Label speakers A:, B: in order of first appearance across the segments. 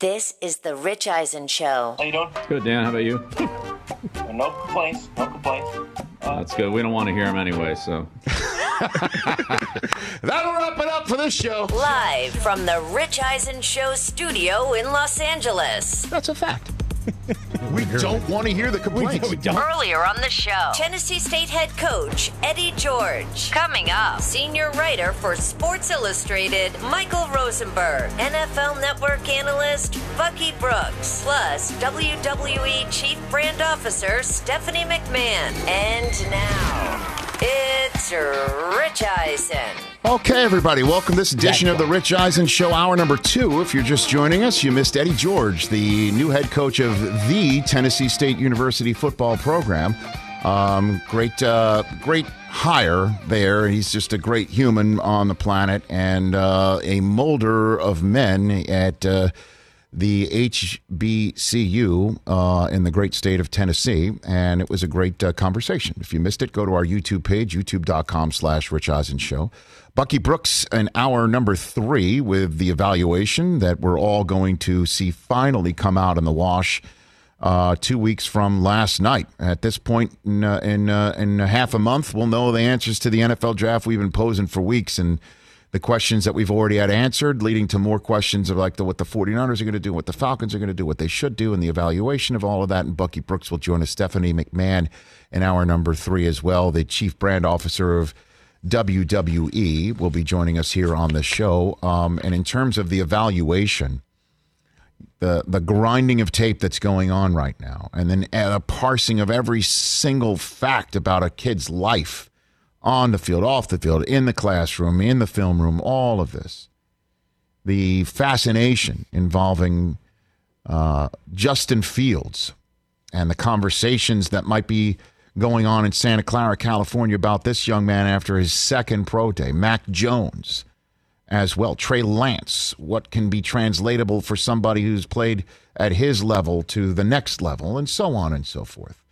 A: This is the Rich Eisen Show.
B: How you doing?
C: Good, Dan. How about you?
B: No complaints. No complaints.
C: Uh, That's good. We don't want to hear him anyway, so.
D: That'll wrap it up for this show.
A: Live from the Rich Eisen Show studio in Los Angeles.
D: That's a fact. we don't want to hear the complaints.
A: Earlier on the show, Tennessee State head coach Eddie George. Coming up, senior writer for Sports Illustrated Michael Rosenberg, NFL Network analyst Bucky Brooks, plus WWE Chief Brand Officer Stephanie McMahon. And now, it's Rich Eisen.
D: Okay, everybody, welcome to this edition of the Rich Eisen Show, hour number two. If you're just joining us, you missed Eddie George, the new head coach of the Tennessee State University football program. Um, great, uh, great hire there. He's just a great human on the planet and uh, a molder of men at uh, the HBCU uh, in the great state of Tennessee. And it was a great uh, conversation. If you missed it, go to our YouTube page, youtube.com slash Rich Eisen Show. Bucky Brooks, an hour number three with the evaluation that we're all going to see finally come out in the wash uh, two weeks from last night. At this point in uh, in, uh, in half a month, we'll know the answers to the NFL draft we've been posing for weeks and the questions that we've already had answered, leading to more questions of like the, what the 49ers are going to do, what the Falcons are going to do, what they should do, and the evaluation of all of that. And Bucky Brooks will join us, Stephanie McMahon in hour number three as well, the chief brand officer of WWE will be joining us here on the show. Um, and in terms of the evaluation, the the grinding of tape that's going on right now, and then a parsing of every single fact about a kid's life on the field, off the field, in the classroom, in the film room, all of this. The fascination involving uh, Justin Fields and the conversations that might be going on in Santa Clara, California about this young man after his second pro day. Mac Jones as well. Trey Lance, what can be translatable for somebody who's played at his level to the next level, and so on and so forth.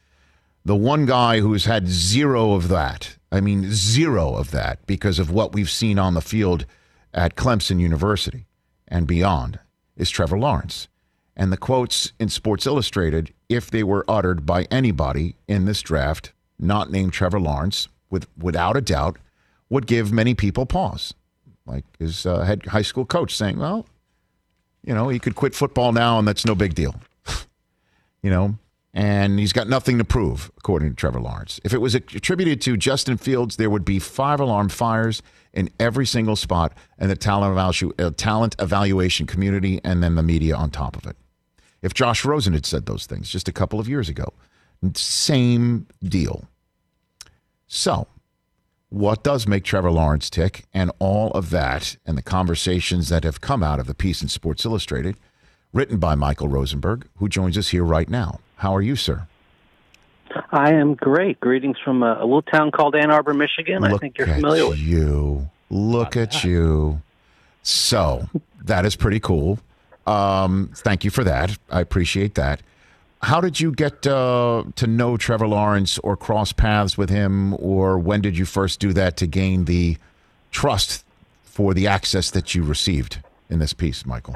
D: The one guy who's had zero of that, I mean, zero of that, because of what we've seen on the field at Clemson University and beyond, is Trevor Lawrence. And the quotes in Sports Illustrated, if they were uttered by anybody in this draft, not named Trevor Lawrence, with, without a doubt, would give many people pause like his uh, head high school coach saying, well, you know, he could quit football now and that's no big deal. you know, and he's got nothing to prove, according to Trevor Lawrence. If it was attributed to Justin Fields, there would be five alarm fires in every single spot and the talent, uh, talent evaluation community and then the media on top of it. If Josh Rosen had said those things just a couple of years ago, same deal. So, what does make Trevor Lawrence tick, and all of that, and the conversations that have come out of the piece in Sports Illustrated, written by Michael Rosenberg, who joins us here right now. How are you, sir?
E: I am great. Greetings from a, a little town called Ann Arbor, Michigan.
D: Look
E: I think you're familiar with.
D: you. Look at you. So that is pretty cool. Um, thank you for that. I appreciate that. How did you get uh, to know Trevor Lawrence or cross paths with him, or when did you first do that to gain the trust for the access that you received in this piece, Michael?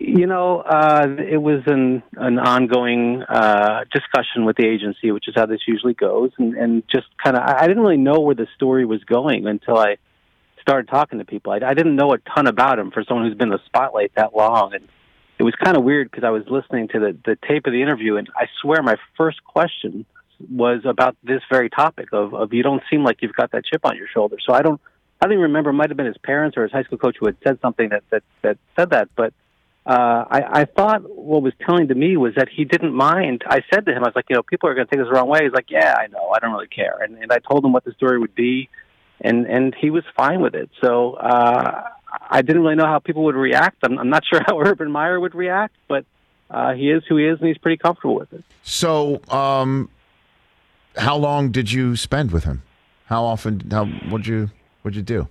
E: You know, uh, it was an an ongoing uh, discussion with the agency, which is how this usually goes, and, and just kind of I didn't really know where the story was going until I started talking to people. I, I didn't know a ton about him for someone who's been in the spotlight that long, and it was kind of weird because I was listening to the the tape of the interview, and I swear my first question was about this very topic of of you don't seem like you've got that chip on your shoulder. So I don't I don't even remember. It might have been his parents or his high school coach who had said something that that that said that, but. Uh, I, I thought what was telling to me was that he didn't mind. I said to him, I was like, you know, people are going to take this the wrong way. He's like, yeah, I know, I don't really care. And, and I told him what the story would be, and and he was fine with it. So uh, I didn't really know how people would react. I'm, I'm not sure how Urban Meyer would react, but uh, he is who he is, and he's pretty comfortable with it.
D: So, um, how long did you spend with him? How often? How what'd you what'd you do?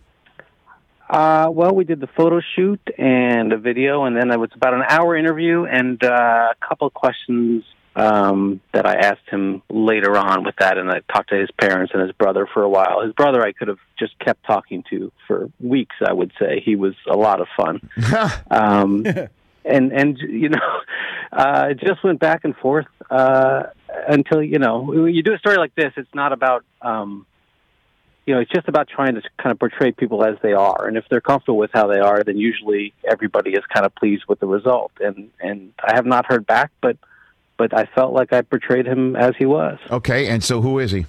E: Uh, well, we did the photo shoot and a video, and then it was about an hour interview and uh, a couple of questions um, that I asked him later on with that, and I talked to his parents and his brother for a while. His brother, I could have just kept talking to for weeks. I would say he was a lot of fun. um, and and you know, uh, it just went back and forth uh, until you know when you do a story like this, it's not about um, you know, it's just about trying to kind of portray people as they are, and if they're comfortable with how they are, then usually everybody is kind of pleased with the result. And and I have not heard back, but but I felt like I portrayed him as he was.
D: Okay, and so who is he?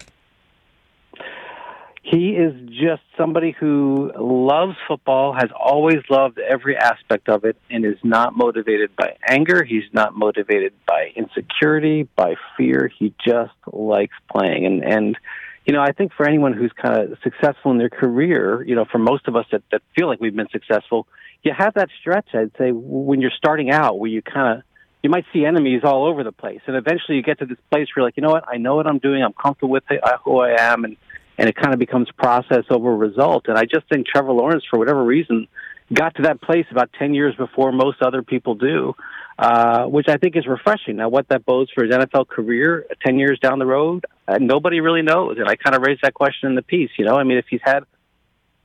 E: He is just somebody who loves football, has always loved every aspect of it, and is not motivated by anger. He's not motivated by insecurity, by fear. He just likes playing. And, and, you know, I think for anyone who's kind of successful in their career, you know, for most of us that, that feel like we've been successful, you have that stretch, I'd say, when you're starting out where you kind of, you might see enemies all over the place. And eventually you get to this place where you're like, you know what, I know what I'm doing. I'm comfortable with it, who I am. And, and it kind of becomes process over result. And I just think Trevor Lawrence, for whatever reason, got to that place about 10 years before most other people do, uh, which I think is refreshing. Now, what that bodes for his NFL career 10 years down the road, uh, nobody really knows. And I kind of raised that question in the piece. You know, I mean, if he's had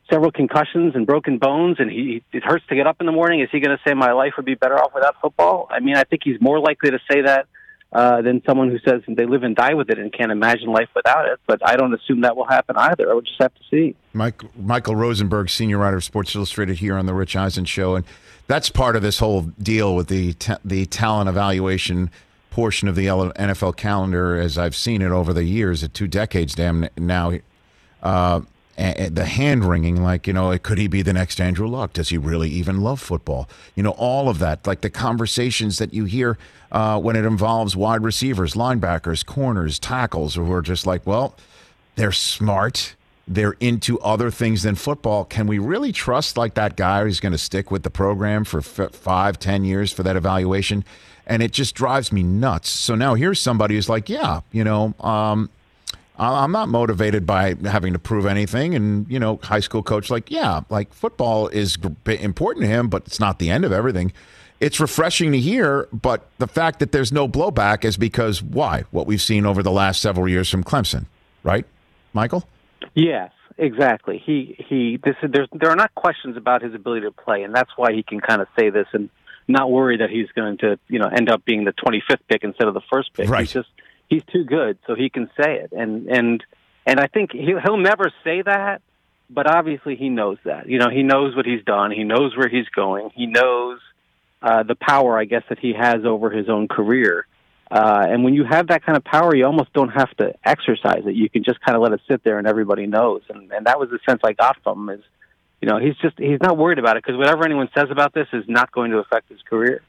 E: several concussions and broken bones and he it hurts to get up in the morning, is he going to say my life would be better off without football? I mean, I think he's more likely to say that uh, than someone who says they live and die with it and can't imagine life without it. But I don't assume that will happen either. I would just have to see.
D: Mike, Michael Rosenberg, senior writer of Sports Illustrated, here on the Rich Eisen Show, and that's part of this whole deal with the ta- the talent evaluation portion of the NFL calendar, as I've seen it over the years, at two decades, damn now. Uh, the hand wringing, like, you know, could he be the next Andrew Luck? Does he really even love football? You know, all of that, like the conversations that you hear uh, when it involves wide receivers, linebackers, corners, tackles, who are just like, well, they're smart. They're into other things than football. Can we really trust like that guy who's going to stick with the program for f- five, ten years for that evaluation? And it just drives me nuts. So now here's somebody who's like, yeah, you know, um, I'm not motivated by having to prove anything. And, you know, high school coach, like, yeah, like football is important to him, but it's not the end of everything. It's refreshing to hear, but the fact that there's no blowback is because why? What we've seen over the last several years from Clemson, right, Michael?
E: Yes, exactly. He he. This there's there are not questions about his ability to play, and that's why he can kind of say this and not worry that he's going to you know end up being the 25th pick instead of the first pick.
D: Right.
E: He's just he's too good, so he can say it, and and and I think he'll, he'll never say that, but obviously he knows that. You know, he knows what he's done. He knows where he's going. He knows uh, the power, I guess, that he has over his own career. Uh, and when you have that kind of power, you almost don't have to exercise it. You can just kind of let it sit there, and everybody knows. And and that was the sense I got from him is, you know, he's just he's not worried about it because whatever anyone says about this is not going to affect his career.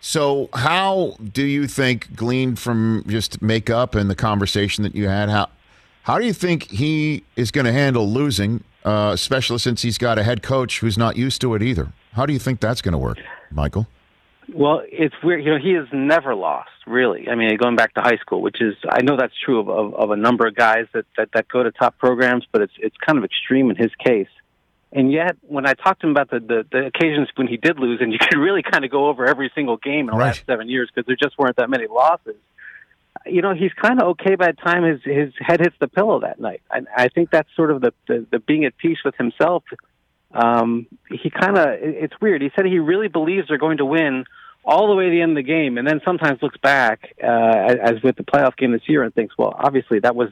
D: So, how do you think, gleaned from just makeup and the conversation that you had, how how do you think he is going to handle losing, uh, especially since he's got a head coach who's not used to it either? How do you think that's going to work, Michael?
E: Well, it's weird. You know, he has never lost, really. I mean, going back to high school, which is I know that's true of, of, of a number of guys that, that that go to top programs, but it's it's kind of extreme in his case. And yet, when I talked to him about the, the, the occasions when he did lose, and you could really kind of go over every single game in the
D: Right.
E: last seven years because there just weren't that many losses. You know, he's kind of okay by the time his his head hits the pillow that night. I, I think that's sort of the, the the being at peace with himself. Um, he kind of it's weird. He said he really believes they're going to win all the way to the end of the game, and then sometimes looks back uh, as with the playoff game this year and thinks, well, obviously that was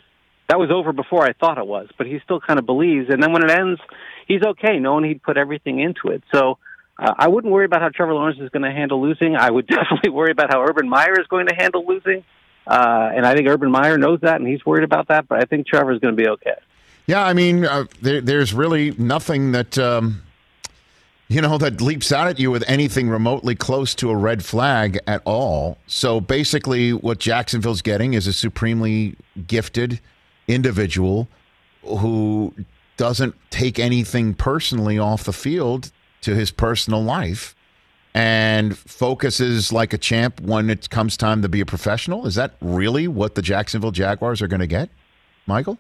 E: that was over before I thought it was, but he still kind of believes. And then when it ends, he's okay, knowing he'd put everything into it. So uh, I wouldn't worry about how Trevor Lawrence is going to handle losing. I would definitely worry about how Urban Meyer is going to handle losing. Uh, and I think Urban Meyer knows that, and he's worried about that. But I think Trevor is going to be okay.
D: Yeah, I mean, uh, there, there's really nothing that um, you know that leaps out at you with anything remotely close to a red flag at all. So basically, what Jacksonville's getting is a supremely gifted individual who doesn't take anything personally off the field to his personal life and focuses like a champ when it comes time to be a professional. Is that really what the Jacksonville Jaguars are going to get, Michael?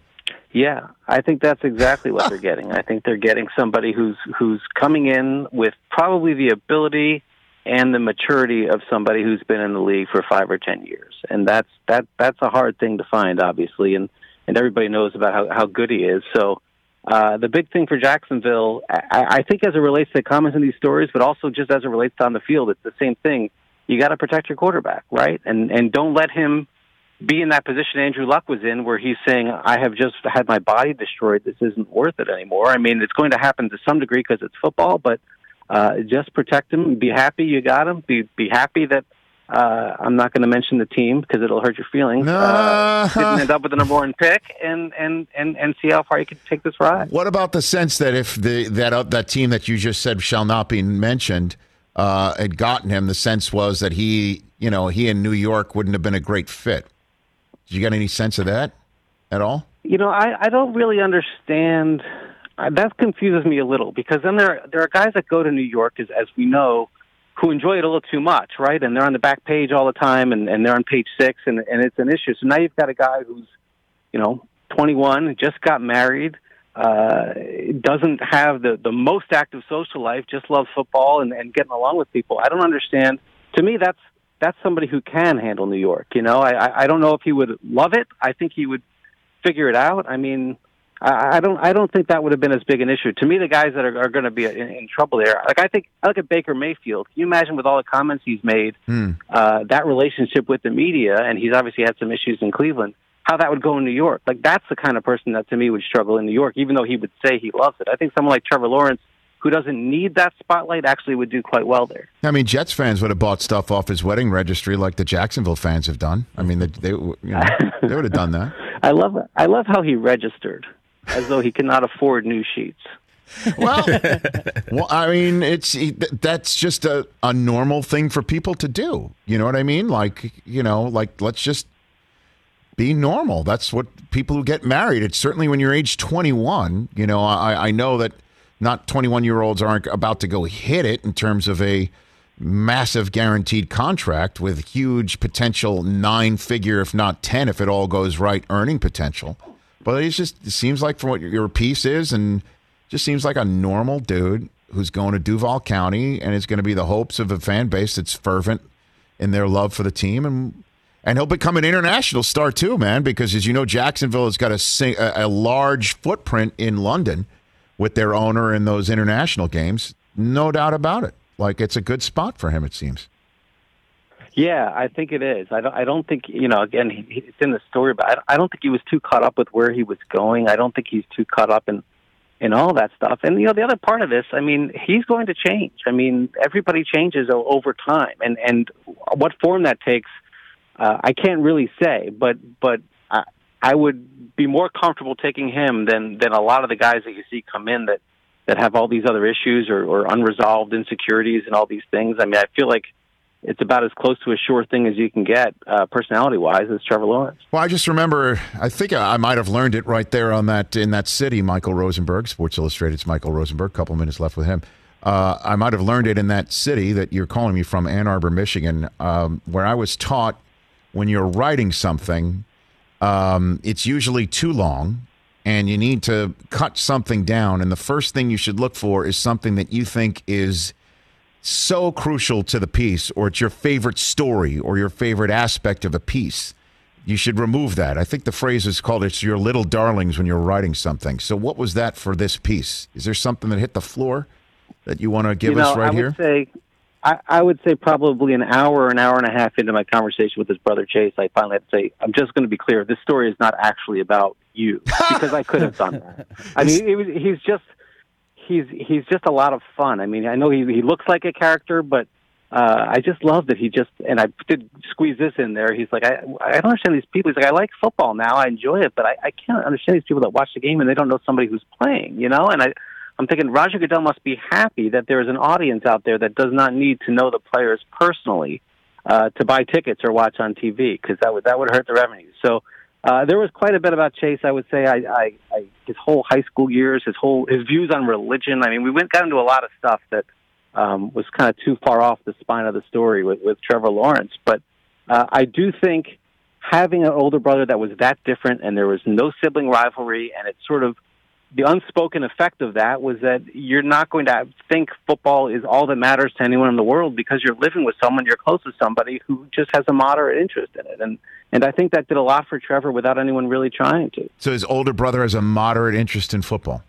E: Yeah, I think that's exactly what they're getting. I think they're getting somebody who's who's coming in with probably the ability and the maturity of somebody who's been in the league for five or ten years, and that's that that's a hard thing to find, obviously, and and everybody knows about how how good he is. So uh, the big thing for Jacksonville, I, I think, as it relates to comments in these stories, but also just as it relates on the field, it's the same thing. You got to protect your quarterback, right? And and don't let him be in that position Andrew Luck was in, where he's saying, "I have just had my body destroyed. This isn't worth it anymore." I mean, it's going to happen to some degree because it's football, but uh, just protect him. Be happy you got him. Be be happy that uh, I'm not going to mention the team because it'll hurt your feelings. Uh, didn't end up with the number one pick, and and and and see how far you can take this ride.
D: What about the sense that if the that uh, that team that you just said shall not be mentioned uh, had gotten him, the sense was that he, you know, he in New York wouldn't have been a great fit. Did you get any sense of that at all?
E: You know, I I don't really understand. Uh, that confuses me a little because then there there are guys that go to New York, as as we know who enjoy it a little too much, right? And they're on the back page all the time, and, and they're on page six, and, and it's an issue. So now you've got a guy who's, you know, 21, just got married, uh, doesn't have the, the most active social life, just loves football and, and getting along with people. I don't understand. To me, that's that's somebody who can handle New York. You know, I I don't know if he would love it. I think he would figure it out. I mean, I don't. I don't think that would have been as big an issue. To me, the guys that are, are going to be in, in, trouble there, like I think, I look at Baker Mayfield. Can you imagine with all the comments he's made,
D: hmm.
E: uh, that relationship with the media, and he's obviously had some issues in Cleveland. How that would go in New York? Like that's the kind of person that to me would struggle in New York, even though he would say he loves it. I think someone like Trevor Lawrence, who doesn't need that spotlight, actually would do quite well there.
D: I mean, Jets fans would have bought stuff off his wedding registry like the Jacksonville fans have done. I mean, they, they you know, they would have done that.
E: I love I love how he registered as though he cannot afford new sheets.
D: Well, well, I mean, it's that's just a, a normal thing for people to do. You know what I mean? Like, you know, like let's just be normal. That's what people who get married. It's certainly when you're age 21. You know, I, I know that not 21 year olds aren't about to go hit it in terms of a massive guaranteed contract with huge potential nine figure, if not 10, if it all goes right, earning potential. But it just it seems like from what your piece is, and just seems like a normal dude who's going to Duval County, and it's going to be the hopes of a fan base that's fervent in their love for the team, and and he'll become an international star too, man. Because as you know, Jacksonville has got a, a large footprint in London with their owner in those international games. No doubt about it. Like it's a good spot for him, it seems.
E: Yeah, I think it is. I don't. I don't think you know. Again, he, it's in the story, but I, I don't think he was too caught up with where he was going. I don't think he's too caught up in in all that stuff. And you know, the other part of this, I mean, he's going to change. I mean, everybody changes over time, and and what form that takes, uh, I can't really say. But but I, I would be more comfortable taking him than than a lot of the guys that you see come in that that have all these other issues or, or unresolved insecurities and all these things. I mean, I feel like it's about as close to a sure thing as you can get, uh, personality wise, as Trevor Lawrence.
D: Well, I just remember, I think I might have learned it right there on that in that city, Michael Rosenberg, Sports Illustrated's Michael Rosenberg. A couple minutes left with him. Uh, I might have learned it in that city that you're calling me from, Ann Arbor, Michigan, um, where I was taught when you're writing something, um, it's usually too long and you need to cut something down. And the first thing you should look for is something that you think is so crucial to the piece, or it's your favorite story or your favorite aspect of a piece, you should remove that. I think the phrase is called "it's your little darlings" when you're writing something. So, what was that for this piece? Is there something that hit the floor that you want to give
E: you know,
D: us right
E: I
D: here?
E: Would say, I, I would say probably an hour, an hour and a half into my conversation with his brother Chase, I finally had to say, "I'm just going to be clear. This story is not actually about you," because I could have done that. I mean, it was, he's just he's he's just a lot of fun. I mean, I know he he looks like a character, but uh, I just love that he just and I did squeeze this in there. He's like, I I don't understand these people. He's like, I like football now, I enjoy it, but I, I can't understand these people that watch the game and they don't know somebody who's playing. You know, and I. I'm thinking Roger Goodell must be happy that there is an audience out there that does not need to know the players personally uh, to buy tickets or watch on TV because that would that would hurt the revenue. So uh, there was quite a bit about Chase. I would say I, I, I, his whole high school years, his whole his views on religion. I mean, we went got into a lot of stuff that um, was kind of too far off the spine of the story with, with Trevor Lawrence. But uh, I do think having an older brother that was that different, and there was no sibling rivalry, and it sort of the unspoken effect of that was that you're not going to think football is all that matters to anyone in the world because you're living with someone, you're close to somebody who just has a moderate interest in it. And and I think that did a lot for Trevor without anyone really trying to.
D: So his older brother has a moderate interest in football.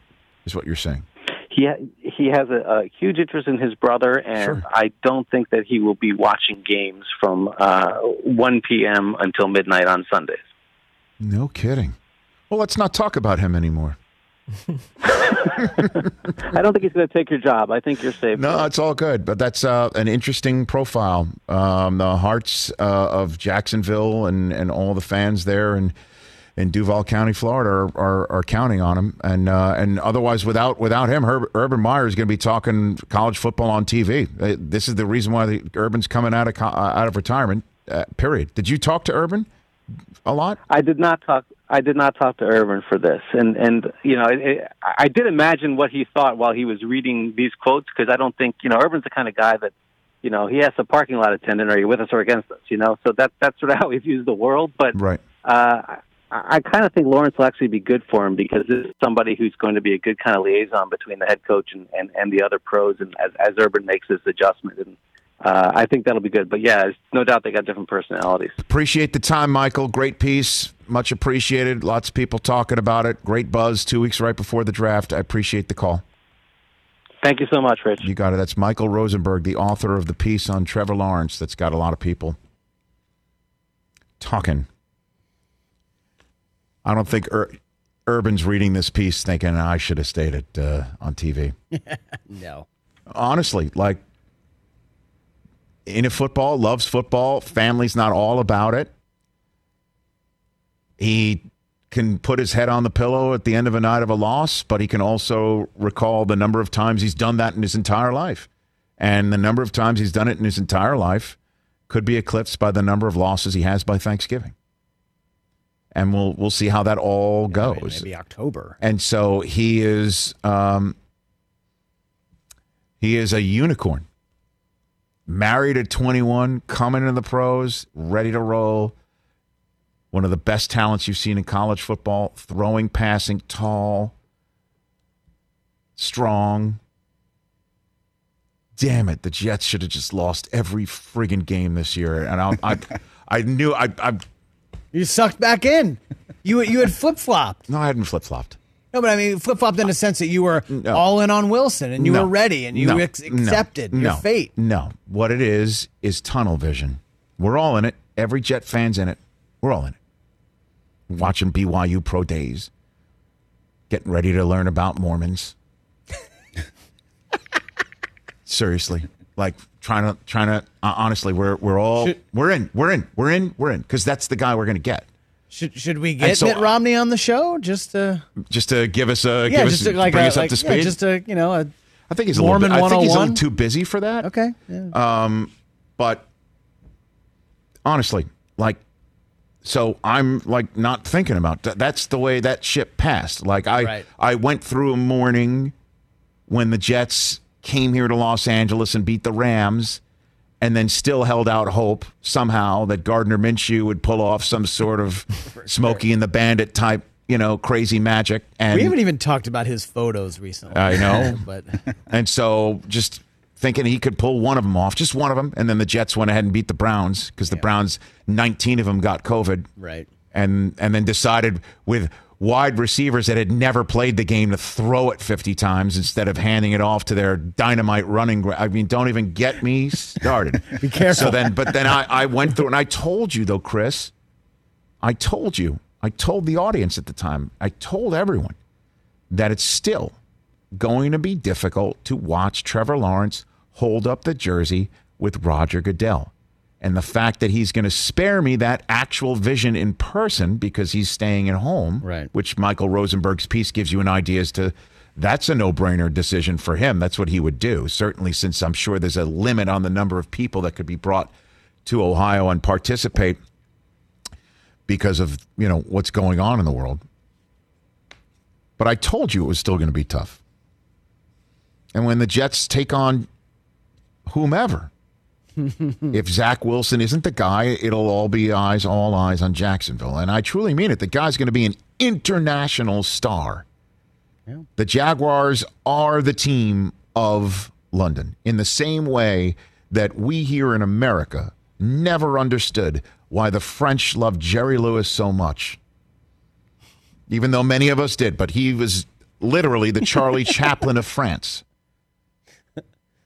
D: is what you're saying.
E: He ha- he has a, a huge interest in his brother, and
D: Sure.
E: I don't think that he will be watching games from uh, 1 p.m. until midnight on Sundays.
D: No kidding. Well, let's not talk about him anymore.
E: I don't think he's going to take your job. I think you're safe.
D: No, it's all good. But that's uh, an interesting profile. Um, the hearts uh, of Jacksonville and, and all the fans there and in Duval County, Florida, are, are, are counting on him. And uh, and otherwise, without without him, Herb, Urban Meyer is going to be talking college football on TV. Uh, This is the reason why the Urban's coming out of co- uh, out of retirement. Uh, period. Did you talk to Urban a lot?
E: I did not talk. I did not talk to Urban for this, and and you know, it, it, I did imagine what he thought while he was reading these quotes because I don't think you know Urban's the kind of guy that you know he has a parking lot attendant. Are you with us or against us? You know, so that that's sort of how he views the world. But
D: Right.
E: uh, I, I kind of think Lawrence will actually be good for him because this is somebody who's going to be a good kind of liaison between the head coach and and, and the other pros, and as as Urban makes this adjustment and. Uh, I think that'll be good, but yeah, it's no doubt they got different personalities.
D: Appreciate the time, Michael. Great piece. Much appreciated. Lots of people talking about it. Great buzz two weeks right before the draft. I appreciate the call.
E: Thank you so much, Rich.
D: You got it. That's Michael Rosenberg, the author of the piece on Trevor Lawrence that's got a lot of people talking. I don't think Ur- Urban's reading this piece thinking I should have stayed at, uh, on TV.
F: No.
D: Honestly, like into football, loves football, family's not all about it. He can put his head on the pillow at the end of a night of a loss, but he can also recall the number of times he's done that in his entire life. And the number of times he's done it in his entire life could be eclipsed by the number of losses he has by Thanksgiving. And we'll we'll see how that all goes.
F: Maybe October.
D: And so he is um, he is a unicorn. Married at 21, coming into the pros, ready to roll. One of the best talents you've seen in college football, throwing, passing, tall, strong. Damn it, the Jets should have just lost every friggin' game this year. And I I, I knew I, I
F: You sucked back in. You you had flip flopped.
D: no, I hadn't flip flopped.
F: No, but I mean flip flopped in the sense that you were all in on Wilson and you
D: No.
F: were ready and you
D: No.
F: ex-
D: No.
F: accepted your
D: no.
F: fate.
D: No. What it is is tunnel vision. We're all in it. Every Jet fan's in it. We're all in it. Watching BYU pro days. Getting ready to learn about Mormons. Seriously. Like trying to trying to uh, honestly we're we're all
F: Should-
D: we're in. We're in. We're in. We're in cuz that's the guy we're going to get.
F: Should should we get
D: so-
F: Mitt Romney on the show just to
D: Just to give us a
F: yeah
D: give
F: just
D: us,
F: to, like
D: bring
F: a,
D: us up
F: like,
D: to
F: yeah,
D: speed.
F: just to you know a,
D: I think he's a
F: Mormon
D: little bit, I think he's a little too busy for that.
F: okay yeah.
D: Um, but honestly, like, so I'm like not thinking about that. That's the way that ship passed. Like I,
F: Right.
D: I went through a mourning when the Jets came here to Los Angeles and beat the Rams, and then still held out hope somehow that Gardner Minshew would pull off some sort of Smokey and the Bandit type, you know, crazy magic. And
F: we haven't even talked about his photos recently.
D: I know.
F: but
D: and so just thinking he could pull one of them off, just one of them. And then the Jets went ahead and beat the Browns because the Browns, 19 of them got COVID.
F: right.
D: And, and then decided with wide receivers that had never played the game to throw it 50 times instead of handing it off to their dynamite running. I mean, don't even get me started. Be
F: careful.
D: So then, but then I, I went through and I told you though, Chris, I told you, I told the audience at the time, I told everyone that it's still going to be difficult to watch Trevor Lawrence hold up the jersey with Roger Goodell. And the fact that he's going to spare me that actual vision in person because he's staying at home,
F: Right.
D: which Michael Rosenberg's piece gives you an idea as to that's a no brainer decision for him. That's what he would do. Certainly, since I'm sure there's a limit on the number of people that could be brought to Ohio and participate because of you know what's going on in the world. But I told you it was still going to be tough. And when the Jets take on whomever, if Zach Wilson isn't the guy, it'll all be eyes, all eyes on Jacksonville. And I truly mean it. The guy's going to be an international star. The Jaguars are the team of London in the same way that we here in America never understood why the French loved Jerry Lewis so much. Even though many of us did, but he was literally the Charlie Chaplin of France.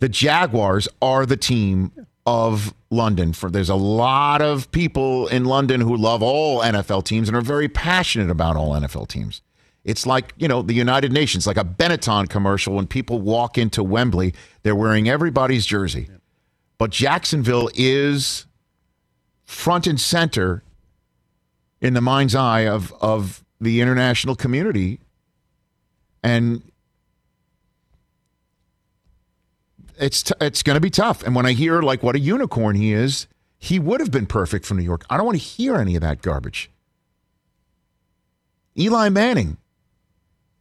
D: The Jaguars are the team of London. For there's a lot of people in London who love all NFL teams and are very passionate about all NFL teams. It's like, you know, the United Nations, like a Benetton commercial when people walk into Wembley, they're wearing everybody's jersey. But Jacksonville is front and center in the mind's eye of of the international community and it's t- it's going to be tough. And when i hear like what a unicorn he is he would have been perfect for new york. I don't want to hear any of that garbage. Eli manning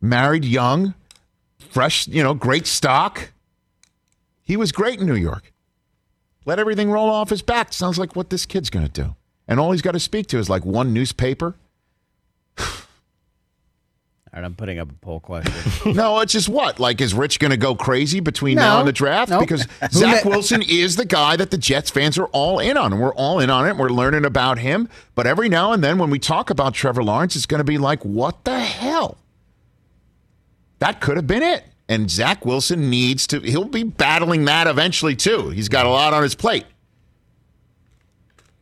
D: married young fresh you know great stock. He was great in new york. Let everything roll off his back. Sounds like what this kid's going to do. And all he's got to speak to is like one newspaper.
F: All right, I'm putting up a poll question.
D: no, it's just what? Like, is Rich going to go crazy between
F: No.
D: now and the draft?
F: Nope.
D: Because Zach Wilson is the guy that the Jets fans are all in on, and we're all in on it. We're learning about him. But every now and then, when we talk about Trevor Lawrence, it's going to be like, what the hell? That could have been it. And Zach Wilson needs to, he'll be battling that eventually, too. He's got a lot on his plate.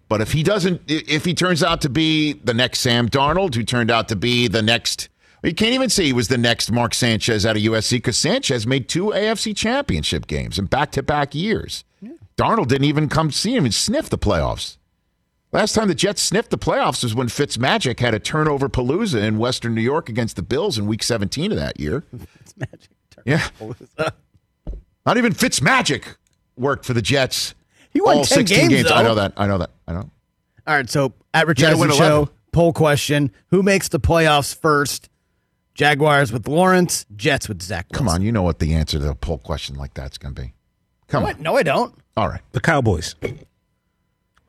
D: But if he doesn't, if he turns out to be the next Sam Darnold, who turned out to be the next, you can't even say he was the next Mark Sanchez out of USC because Sanchez made two AFC championship games in back to back years. Darnold didn't even come see him and sniff the playoffs. Last time the Jets sniffed the playoffs was when Fitzmagic had a turnover palooza in Western New York against the Bills in week 17 of that year. Yeah. Not even Fitzmagic worked for the Jets.
F: He won
D: all
F: 10
D: 16
F: games,
D: I know that. I know that. I know.
F: All right, so at Rich Eisen Show,
D: 11.
F: poll question: Who makes the playoffs first? Jaguars with Lawrence, Jets with Zach. Wilson.
D: Come on, you know what the answer to a poll question like that's going to be. Come
F: What?
D: on.
F: No, I don't.
D: All right.
G: The Cowboys.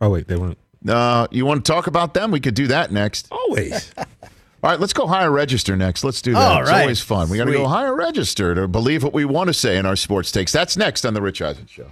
G: Oh wait, they weren't.
D: Uh, you want to talk about them? We could do that next.
G: Always.
D: All right, let's go higher register next. Let's do that.
F: All
D: It's
F: right.
D: always fun. We got to go higher register to believe what we want to say in our sports takes. That's next on the Rich Eisen Show.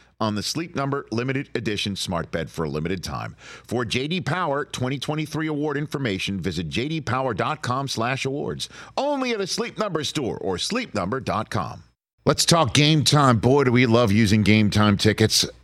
D: on the Sleep Number limited edition smart bed for a limited time. For JD Power 2023 award information, visit jdpower.com/awards. Only at a Sleep Number store or sleepnumber.com. Let's talk game time. Boy, do we love using game time tickets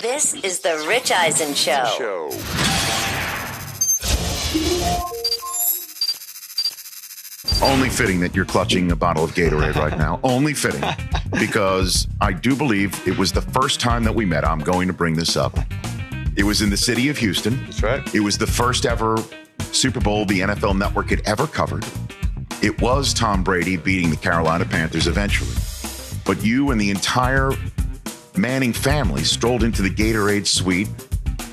A: This is the Rich Eisen Show.
D: Only fitting that you're clutching a bottle of Gatorade right now. Only fitting. Because I do believe it was the first time that we met. I'm going to bring this up. It was in the city of Houston.
G: That's right.
D: It was the first ever Super Bowl the NFL network had ever covered. It was Tom Brady beating the Carolina Panthers eventually. But you and the entire Manning family strolled into the Gatorade suite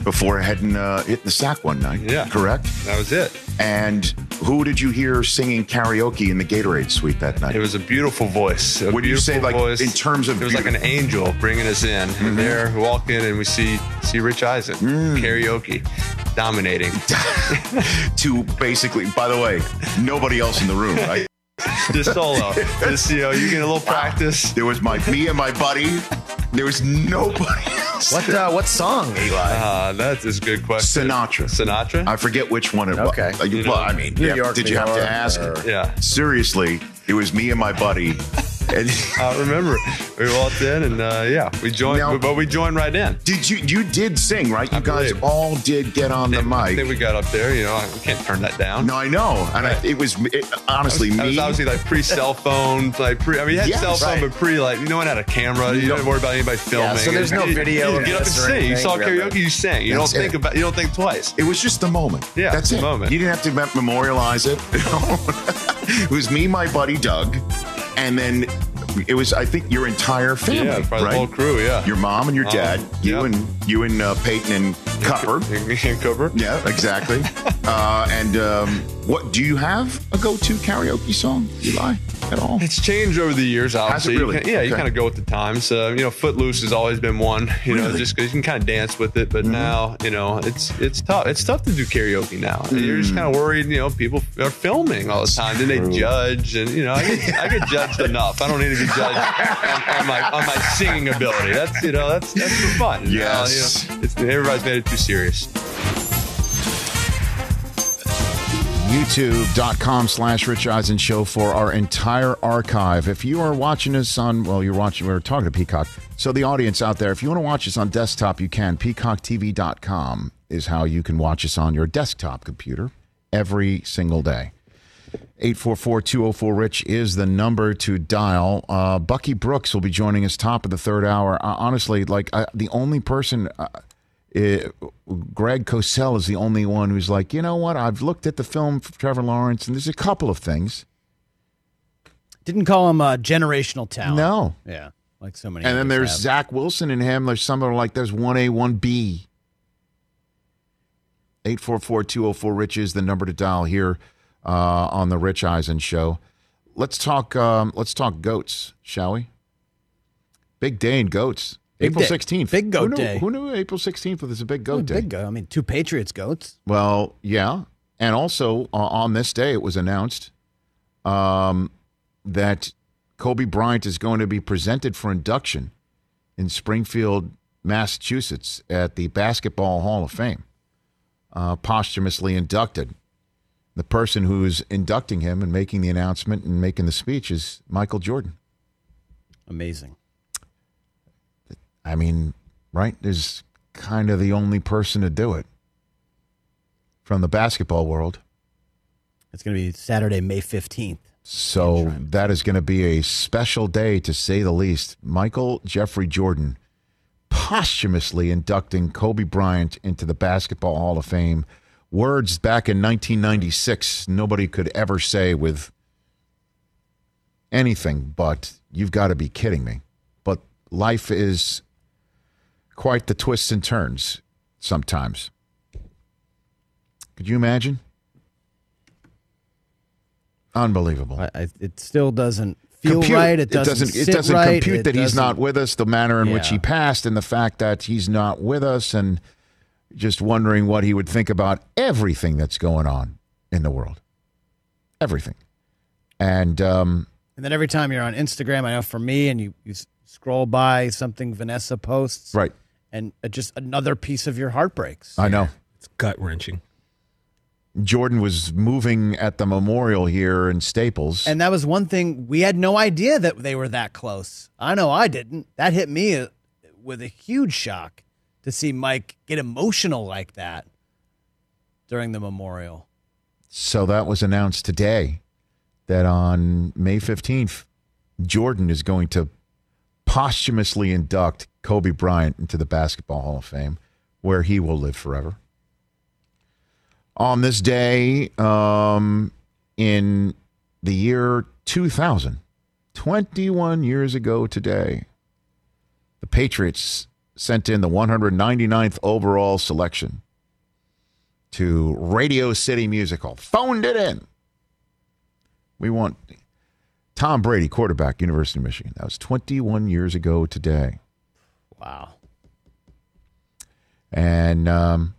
D: before heading uh, hitting the sack one night.
G: Yeah.
D: Correct?
G: That was it.
D: And who did you hear singing karaoke in the Gatorade suite that night?
H: It was a beautiful voice. A
D: What do you say, like, in terms of
H: It was like an angel bringing us in.
D: Mm-hmm.
H: And there, we walk in and we see see Rich Eisen
D: Mm.
H: karaoke, dominating.
D: to basically, by the way, nobody else in the room, right?
H: Just solo. Just you know, you get a little practice.
D: There was my me and my buddy. There was nobody else.
F: What uh, what song, Eli?
H: Uh, that is a good question.
D: Sinatra.
H: Sinatra.
D: I forget which one it was. Uh, you-
H: You
D: well,
H: know,
D: I mean,
F: New
D: yeah,
F: York,
D: did
F: New
D: you have to ask?
F: or-
H: yeah.
D: Seriously, it was me and my buddy. And
H: I remember we walked in and uh, yeah, we joined,
D: Now-
H: but we joined right in.
D: did you you did sing right? You
H: I
D: guys
H: believe.
D: all did get on the mic.
H: I think we got up there. You know, we can't turn that down.
D: No, I know, and I, it was it, honestly
H: I was
D: me.
H: obviously like pre cell phone, like pre. I mean, you had
D: Yes.
H: cell phone,
F: Right.
H: but pre like no one had a camera. You don't worry about anybody filming.
F: so there's no
H: You-
F: video
H: You
F: of
H: get up and
F: this or
H: sing. You saw karaoke,
F: the-
H: you sang. You
D: That's
H: don't think
D: it.
H: about. You don't think twice.
D: It was just the moment.
H: Yeah,
D: that's
H: the
D: it.
H: moment.
D: You didn't have to memorialize it. it was me, my buddy Doug, and then it was I think your entire family,
H: Yeah,
D: right?
H: the whole crew. Yeah.
D: Your mom and your dad, you
H: yeah.
D: and you and uh, Peyton and Cooper.
H: and Cooper.
D: Yeah, exactly. uh, and um, what do you have a go-to karaoke song, Eli, at all?
H: It's changed over the years, obviously.
D: really?
H: You can- yeah, you kind of go with the times. Uh, you know, Footloose has always been one. You know, just because you can kind of dance with it. But now, you know, it's it's tough. It's tough to do karaoke now. You're just kind of worried. You know, people are filming all the time. Then they judge, and you know, I get, I get judged enough. I don't need to be judged on, on my on my singing ability. That's you know, that's that's for fun. You know,
D: Yes.
H: you know, it's, everybody's made it too serious.
D: youtube.com slash rich eisen show for our entire archive if you are watching us on well you're watching we're talking to peacock so the audience out there if you want to watch us on desktop you can peacocktv.com is how you can watch us on your desktop computer every single day 844-204-RICH is the number to dial. Uh, Bucky Brooks will be joining us top of the third hour. Uh, honestly, like uh, the only person, uh, uh, Greg Cosell is the only one who's like, you know what? I've looked at the film for Trevor Lawrence, and there's a couple of things.
F: Didn't call him a generational talent.
D: No.
F: Yeah, like so many.
D: And then there's
F: have.
D: Zach Wilson and him. There's some that are like, there's 1A, 1B. 844-204-RICH is the number to dial here uh, on the Rich Eisen Show. Let's talk. Um, let's talk goats, shall we? Big day in goats. April sixteenth.
F: Big goat
D: who knew,
F: day.
D: Who knew April sixteenth was a big goat day?
F: big go. I mean, two Patriots goats.
D: Well, yeah, and also uh, on this day it was announced um, that Kobe Bryant is going to be presented for induction in Springfield, Massachusetts, at the Basketball Hall of Fame. Uh, posthumously inducted. The person who's inducting him and making the announcement and making the speech is Michael Jordan.
F: Amazing.
D: I mean, right? There's kind of the only person to do it from the basketball world.
F: It's going to be Saturday, May fifteenth.
D: So that is going to be a special day to say the least. Michael Jeffrey Jordan posthumously inducting Kobe Bryant into the Basketball Hall of Fame. Words back in 1996 nobody could ever say with anything but you've got to be kidding me. But life is quite the twists and turns sometimes. Could you imagine? Unbelievable.
F: I, I, it still doesn't feel
D: Compute.
F: right. It doesn't.
D: it
F: sit
D: doesn't
F: right.
D: compute
F: It
D: that he's not
F: doesn't-
D: with us. The manner in which he passed, and the fact that he's not with us, and just wondering what he would think about everything that's going on in the world, everything. And um,
F: And then every time you're on Instagram, I know for me, and you, you scroll by something Vanessa posts,
D: right,
F: and uh, just another piece of your heart breaks.
D: I know
G: It's gut wrenching.
D: Jordan was moving at the memorial here in Staples.
F: And that was one thing we had no idea that they were that close. I know I didn't. That hit me uh, with a huge shock to see Mike get emotional like that during the memorial.
D: So that was announced today that on May 15th, Jordan is going to posthumously induct Kobe Bryant into the Basketball Hall of Fame, where he will live forever. On this day, um, in the year 2000, 21 years ago today, the Patriots sent in the 199th overall selection to Radio City Music Hall. Phoned it in. We want Tom Brady, quarterback, University of Michigan. That was 21 years ago today.
F: Wow.
D: And um,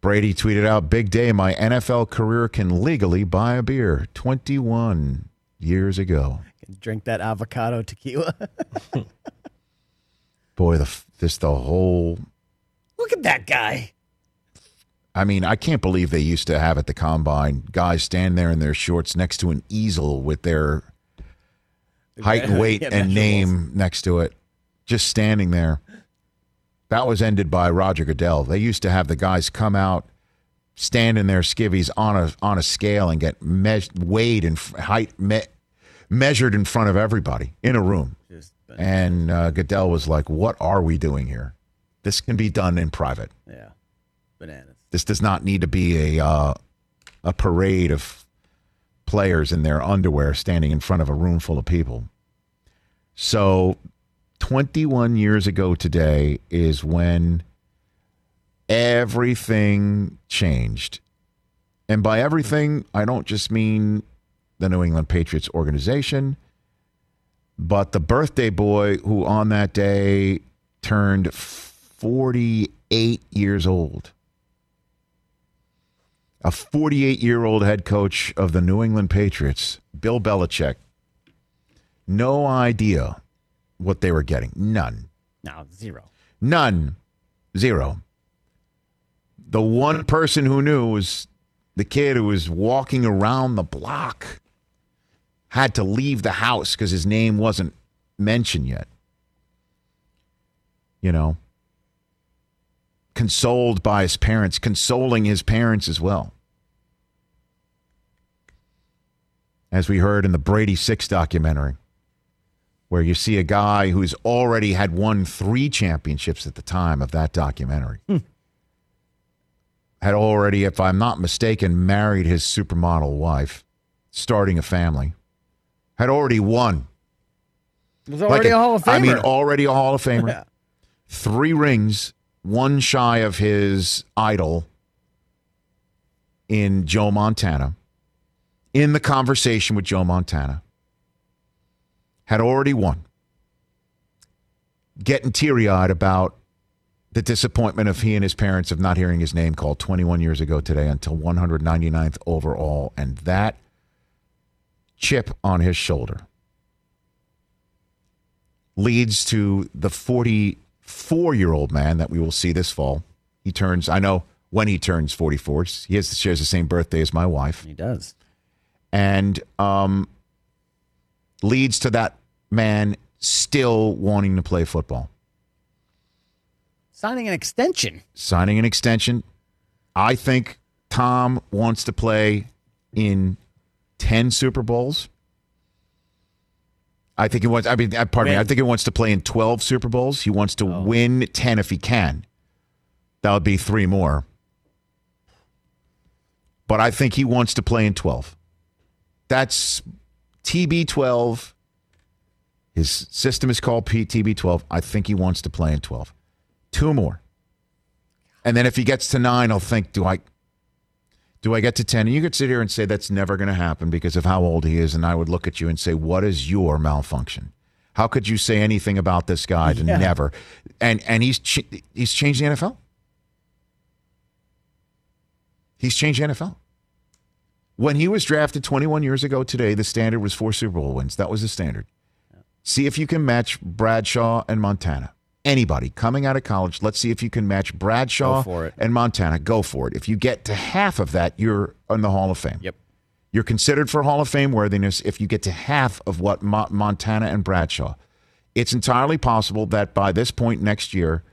D: Brady tweeted out, Big day. My NFL career can legally buy a beer. 21 years ago.
F: Can drink that avocado tequila.
D: Boy, the this the whole.
F: Look at that guy.
D: I mean, I can't believe they used to have at the combine guys stand there in their shorts next to an easel with their height and weight
F: Yeah,
D: and name next to it, just standing there. That was ended by Roger Goodell. They used to have the guys come out, stand in their skivvies on a on a scale and get me- weighed and height me- measured in front of everybody in a room. And uh, Goodell was like, "What are we doing here? This can be done in private.
F: yeah. Bananas.
D: This does not need to be a uh, a parade of players in their underwear standing in front of a room full of people." So, 21 years ago today is when everything changed. And by everything, I don't just mean the New England Patriots organization, but the birthday boy who on that day turned 48 years old. A 48 year old head coach of the New England Patriots, Bill Belichick. No idea what they were getting. None.
F: No, zero.
D: None. Zero. The one person who knew was the kid who was walking around the block, had to leave the house because his name wasn't mentioned yet. You know, consoled by his parents, consoling his parents as well. As we heard in the Brady Six documentary where you see a guy who's already had won three championships at the time of that documentary. Hmm. Had already, if I'm not mistaken, married his supermodel wife, starting a family. Had already won.
F: Was already
D: Like
F: a Hall of Famer.
D: I mean, already a Hall of Famer. Three rings, one shy of his idol in Joe Montana. In the conversation with Joe Montana. Had already won. Getting teary eyed about the disappointment of he and his parents of not hearing his name called 21 years ago today until 199th overall. And that chip on his shoulder leads to the 44 year old man that we will see this fall. He turns, I know when he turns 44, he has, shares the same birthday as my wife,
F: he does.
D: and um, leads to that man still wanting to play football.
F: Signing an extension.
D: signing an extension. I think Tom wants to play in 10 Super Bowls. I think he wants, I mean, uh, pardon me, I think he wants to play in 12 Super Bowls. He wants to win 10 if he can. That would be three more. But I think he wants to play in 12. That's TB12. His system is called P- TB12. I think he wants to play in 12. Two more. And then if he gets to nine, I'll think, do I do I get to 10? And you could sit here and say that's never going to happen because of how old he is. And I would look at you and say, what is your malfunction? How could you say anything about this guy to
F: Yeah.
D: never? And and he's ch- he's changed the NFL. He's changed the NFL. When he was drafted 21 years ago today, the standard was four Super Bowl wins. That was the standard. See if you can match Bradshaw and Montana. Anybody coming out of college, let's see if you can match Bradshaw
F: for it.
D: and Montana. Go for it. If you get to half of that, you're in the Hall of Fame.
F: Yep.
D: You're considered for Hall of Fame worthiness if you get to half of what Mo- Montana and Bradshaw. It's entirely possible that by this point next year,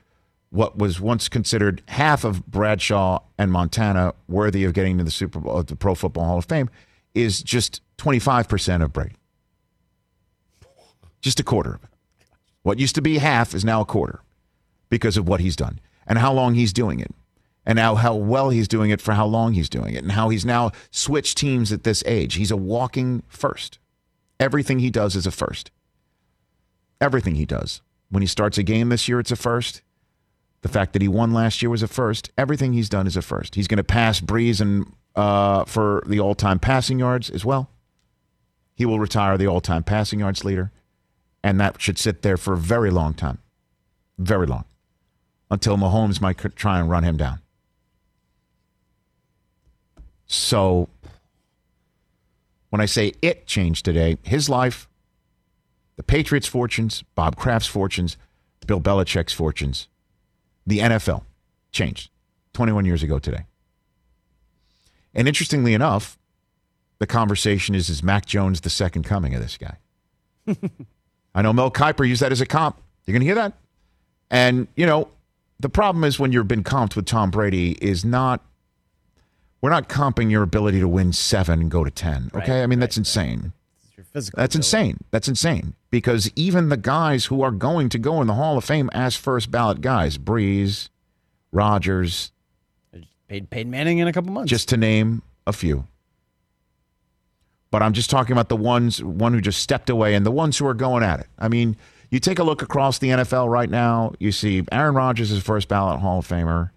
D: what was once considered half of Bradshaw and Montana worthy of getting to the Super Bowl, uh, the Pro Football Hall of Fame, is just 25% of Brady. Just a quarter of it. What used to be half is now a quarter because of what he's done and how long he's doing it and how, how well he's doing it for how long he's doing it and how he's now switched teams at this age. He's a walking first. Everything he does is a first. Everything he does. When he starts a game this year, it's a first. The fact that he won last year was a first. Everything he's done is a first. He's going to pass Brees and uh, for the all-time passing yards as well. He will retire the all-time passing yards leader, and that should sit there for a very long time, very long, until Mahomes might try and run him down. So, when I say it changed today, his life, the Patriots' fortunes, Bob Kraft's fortunes, Bill Belichick's fortunes, the NFL changed 21 years ago today. And interestingly enough, the conversation is is Mac Jones the second coming of this guy? I know Mel Kiper used that as a comp. You're going to hear that? And, you know, the problem is when you've been comped with Tom Brady is not, we're not comping your ability to win seven and go to 10. Okay.
F: Right,
D: I mean,
F: right,
D: that's insane.
F: Your physical
D: That's
F: ability.
D: insane. That's insane. Because even the guys who are going to go in the Hall of Fame as first ballot guys, Brees, Rodgers,
F: Paid Peyton Manning in a couple months.
D: just to name a few. But I'm just talking about the ones, one who just stepped away and the ones who are going at it. I mean, you take a look across the NFL right now, you see Aaron Rodgers is first ballot Hall of Famer.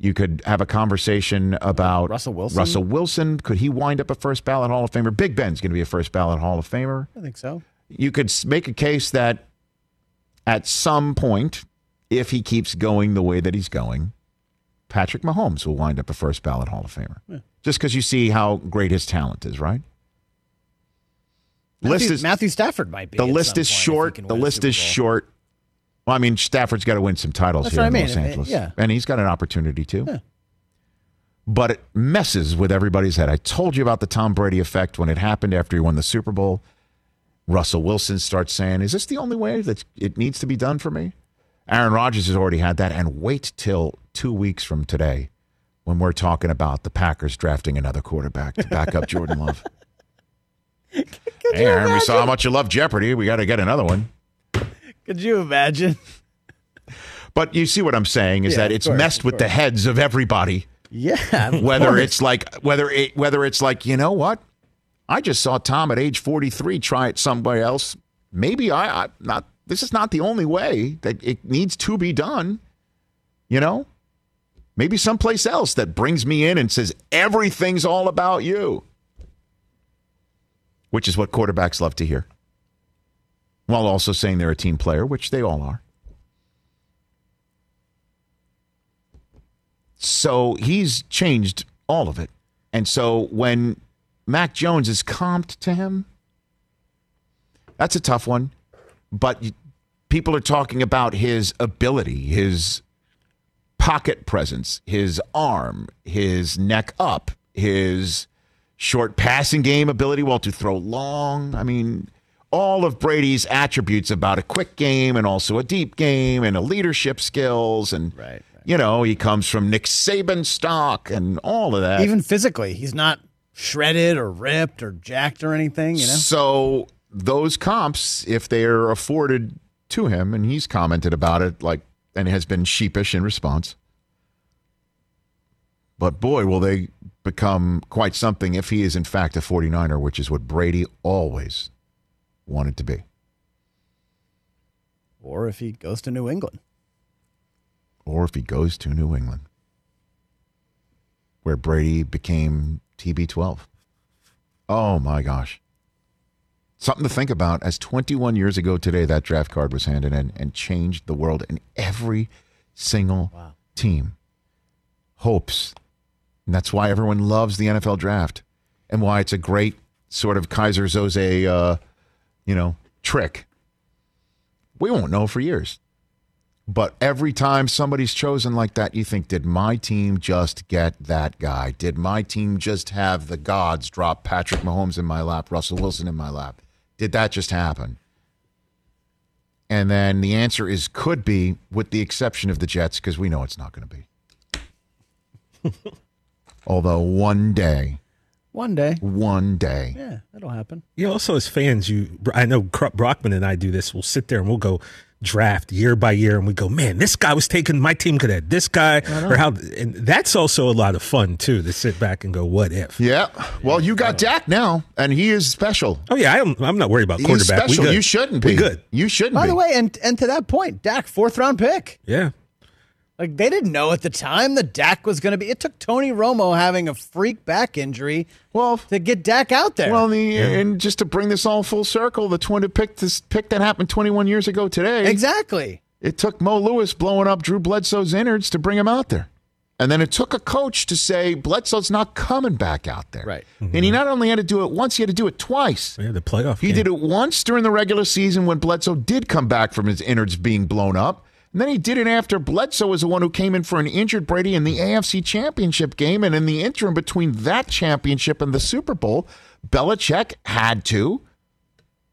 D: You could have a conversation about
F: Russell Wilson?
D: Russell Wilson. Could he wind up a first ballot Hall of Famer? Big Ben's going to be a first ballot Hall of Famer.
F: I think so.
D: You could make a case that at some point, if he keeps going the way that he's going, Patrick Mahomes will wind up a first ballot Hall of Famer. Just because you see how great his talent is, right?
F: Matthew,
D: list is
F: Matthew Stafford might be.
D: the list is
F: point if he
D: short. The list is short. Well, I mean, Stafford's got to win some titles
F: That's
D: here in
F: I mean.
D: Los
F: If it-
D: Angeles,
F: yeah.
D: and he's got an opportunity too. But it messes with everybody's head. I told you about the Tom Brady effect when it happened after he won the Super Bowl. Russell Wilson starts saying, "Is this the only way that it needs to be done for me?" Aaron Rodgers has already had that, and wait till two weeks from today when we're talking about the Packers drafting another quarterback to back up Jordan Love. hey, Aaron, we saw how much you love Jeopardy. We got to get another one.
F: Could you imagine?
D: But you see what I'm saying is
F: Yeah,
D: that it's
F: course,
D: messed with the heads of everybody.
F: Yeah.
D: Whether
F: course.
D: it's like whether it whether it's like you know what, I just saw Tom at age 43 try it somewhere else. Maybe I, I not. This is not the only way that it needs to be done. You know, maybe someplace else that brings me in and says everything's all about you, which is what quarterbacks love to hear, while also saying they're a team player, which they all are. So he's changed all of it. And so when Mac Jones is comped to him, that's a tough one. But people are talking about his ability, his pocket presence, his arm, his neck up, his short passing game ability, well, to throw long. I mean, all of Brady's attributes about a quick game and also a deep game and a leadership skills. And,
F: Right, right.
D: you know, he comes from Nick Saban stock and all of that.
F: Even physically, he's not shredded or ripped or jacked or anything. You know.
D: So those comps, if they are afforded to him, and he's commented about it, like, and has been sheepish in response. But boy, will they become quite something if he is in fact a 49er, which is what Brady always wanted to be.
F: Or if he goes to New England.
D: Or if he goes to New England, where Brady became TB12. Oh my gosh. Something to think about as 21 years ago today, that draft card was handed in and changed the world in every single team. Hopes. And that's why everyone loves the NFL draft and why it's a great sort of Keyser Söze, uh, you know, trick. We won't know for years. But every time somebody's chosen like that, you think, did my team just get that guy? Did my team just have the gods drop Patrick Mahomes in my lap, Russell Wilson in my lap? Did that just happen? And then the answer is could be, with the exception of the Jets, because we know it's not going to be. Although one day,
F: One day.
D: one day,
F: Yeah, that'll happen.
G: You also, as fans, you I know Brockman and I do this. We'll sit there and we'll go draft year by year, and we go, man, this guy was taken. My team could have this guy, or how, and that's also a lot of fun too to sit back and go, what if?
D: yeah. Well, you got Dak now, and he is special.
G: Oh yeah, I am, I'm not worried about
D: He's
G: quarterback. We
D: special.
G: good.
D: You shouldn't be.
G: We good.
D: You shouldn't be
F: By
D: be.
F: the way, and and to that point, Dak fourth round pick.
G: Yeah.
F: Like they didn't know at the time the Dak was going to be. It took Tony Romo having a freak back injury,
D: well,
F: to get Dak out there.
D: Well, the, and just to bring this all full circle, the twin to pick this pick that happened 21 years ago today.
F: exactly.
D: It took Mo Lewis blowing up Drew Bledsoe's innards to bring him out there. And then it took a coach to say Bledsoe's not coming back out there.
F: Right. Mm-hmm.
D: And he not only had to do it once, he had to do it twice.
G: Yeah, the playoff.
D: He
G: game.
D: did it once during the regular season when Bledsoe did come back from his innards being blown up. And then he did it after Bledsoe was the one who came in for an injured Brady in the AFC Championship game. And in the interim between that championship and the Super Bowl, Belichick had to,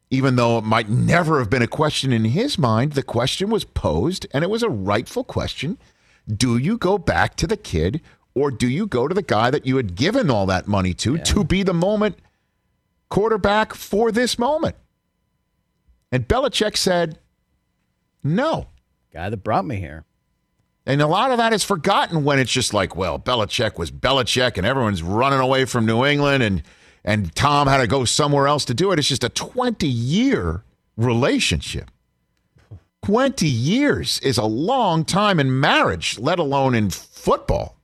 D: even though it might never have been a question in his mind, the question was posed, and it was a rightful question. Do you go back to the kid, or do you go to the guy that you had given all that money to to be the moment quarterback for this moment? And Belichick said, no.
F: Guy that brought me here.
D: And a lot of that is forgotten when it's just like, well, Belichick was Belichick and everyone's running away from New England and and Tom had to go somewhere else to do it. It's just a 20 year relationship. 20 years is a long time in marriage, let alone in football.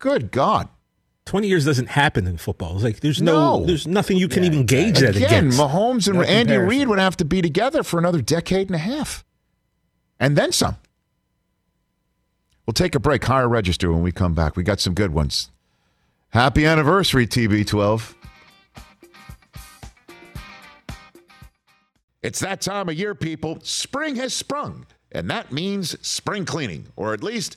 D: Good God.
G: Twenty years doesn't happen in football. It's like there's no,
D: No.
G: there's nothing you can even gauge that
D: Again,
G: against.
D: Mahomes and
F: No
D: Andy. Reid would have to be together for another decade and a half. And then some. We'll take a break, higher register when we come back. We got some good ones. Happy anniversary, TB12. It's that time of year, people. Spring has sprung, and that means spring cleaning, or at least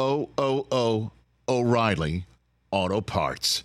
D: O O O O'Reilly Auto Parts.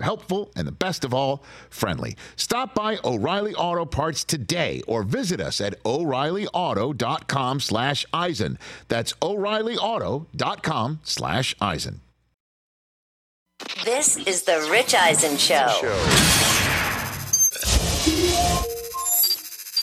D: helpful, and the best of all, friendly. Stop by O'Reilly Auto Parts today or visit us at o'reillyauto.com slash Eisen. That's o'reillyauto.com slash Eisen.
A: This is the Rich Eisen Show.